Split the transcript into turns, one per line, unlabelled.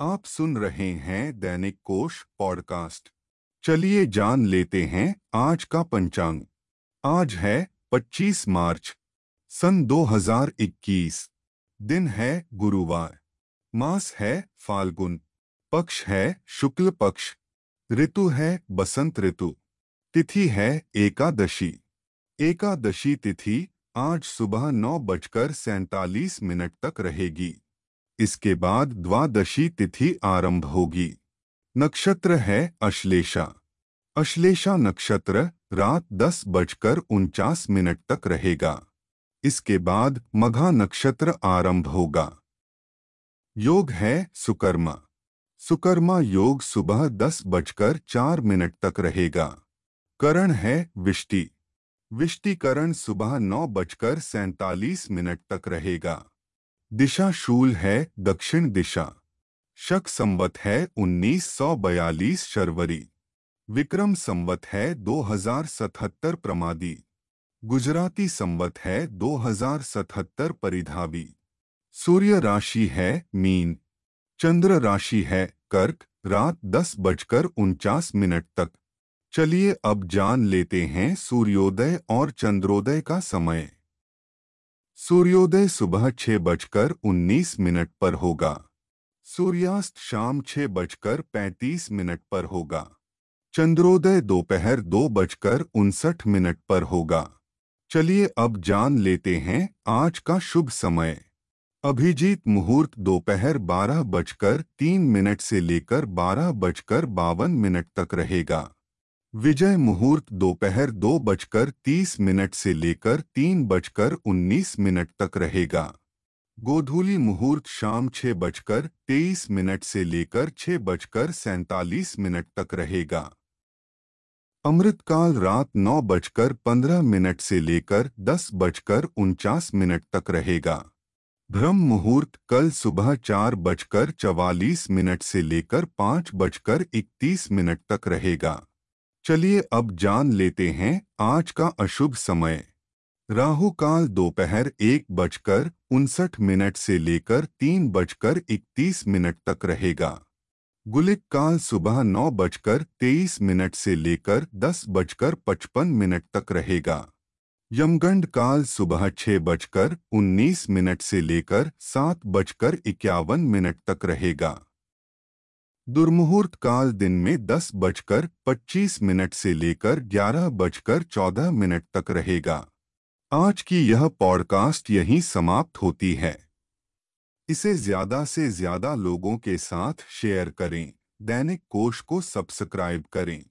आप सुन रहे हैं दैनिक कोश पॉडकास्ट। चलिए जान लेते हैं आज का पंचांग। आज है 25 मार्च, सन 2021 दिन है गुरुवार। मास है फाल्गुन। पक्ष है शुक्ल पक्ष। ऋतु है बसंत ऋतु। तिथि है एकादशी। एकादशी तिथि आज सुबह नौ बजकर सैतालीस मिनट तक रहेगी। इसके बाद द्वादशी तिथि आरंभ होगी। नक्षत्र है अश्लेषा। अश्लेषा नक्षत्र रात दस बजकर उनचास मिनट तक रहेगा। इसके बाद मघा नक्षत्र आरंभ होगा। योग है सुकर्मा। सुकर्मा योग सुबह दस बजकर चार मिनट तक रहेगा। करण है विष्टि। विष्टिकरण सुबह नौ बजकर सैतालीस मिनट तक रहेगा। दिशा शूल है, दक्षिण दिशा। शक संवत है 1942 शर्वरी। विक्रम संवत है 2077 प्रमादी। गुजराती संवत है 2077 परिधावी। सूर्य राशि है, मीन। चंद्र राशि है, कर्क। रात दस बजकर उनचास मिनट तक। चलिए अब जान लेते हैं सूर्योदय और चंद्रोदय का समय। सूर्योदय सुबह छह बजकर उन्नीस मिनट पर होगा। सूर्यास्त शाम छह बजकर पैंतीस मिनट पर होगा। चंद्रोदय दोपहर दो बजकर उनसठ मिनट पर होगा। चलिए अब जान लेते हैं आज का शुभ समय। अभिजीत मुहूर्त दोपहर बारह बजकर तीन मिनट से लेकर बारह बजकर बावन मिनट तक रहेगा। विजय मुहूर्त दोपहर दो बजकर तीस मिनट से लेकर तीन बजकर उन्नीस मिनट तक रहेगा। गोधूली मुहूर्त शाम छह बजकर तेईस मिनट से लेकर छह बजकर सैतालीस मिनट तक रहेगा। अमृतकाल रात नौ बजकर पंद्रह मिनट से लेकर दस बजकर उनचास मिनट तक रहेगा। ब्रह्म मुहूर्त कल सुबह चार बजकर चवालीस मिनट से लेकर पाँच बजकर इकतीस मिनट तक रहेगा। चलिए अब जान लेते हैं आज का अशुभ समय। राहु काल दोपहर एक बजकर उनसठ मिनट से लेकर तीन बजकर इकतीस मिनट तक रहेगा। गुलिक काल सुबह नौ बजकर तेईस मिनट से लेकर दस बजकर पचपन मिनट तक रहेगा। यमगंड काल सुबह छह बजकर उन्नीस मिनट से लेकर सात बजकर इक्यावन मिनट तक रहेगा। दुर्मुहूर्त काल दिन में दस बजकर पच्चीस मिनट से लेकर ग्यारह बजकर चौदह मिनट तक रहेगा। आज की यह पॉडकास्ट यहीं समाप्त होती है। इसे ज़्यादा से ज़्यादा लोगों के साथ शेयर करें। दैनिक कोश को सब्सक्राइब करें।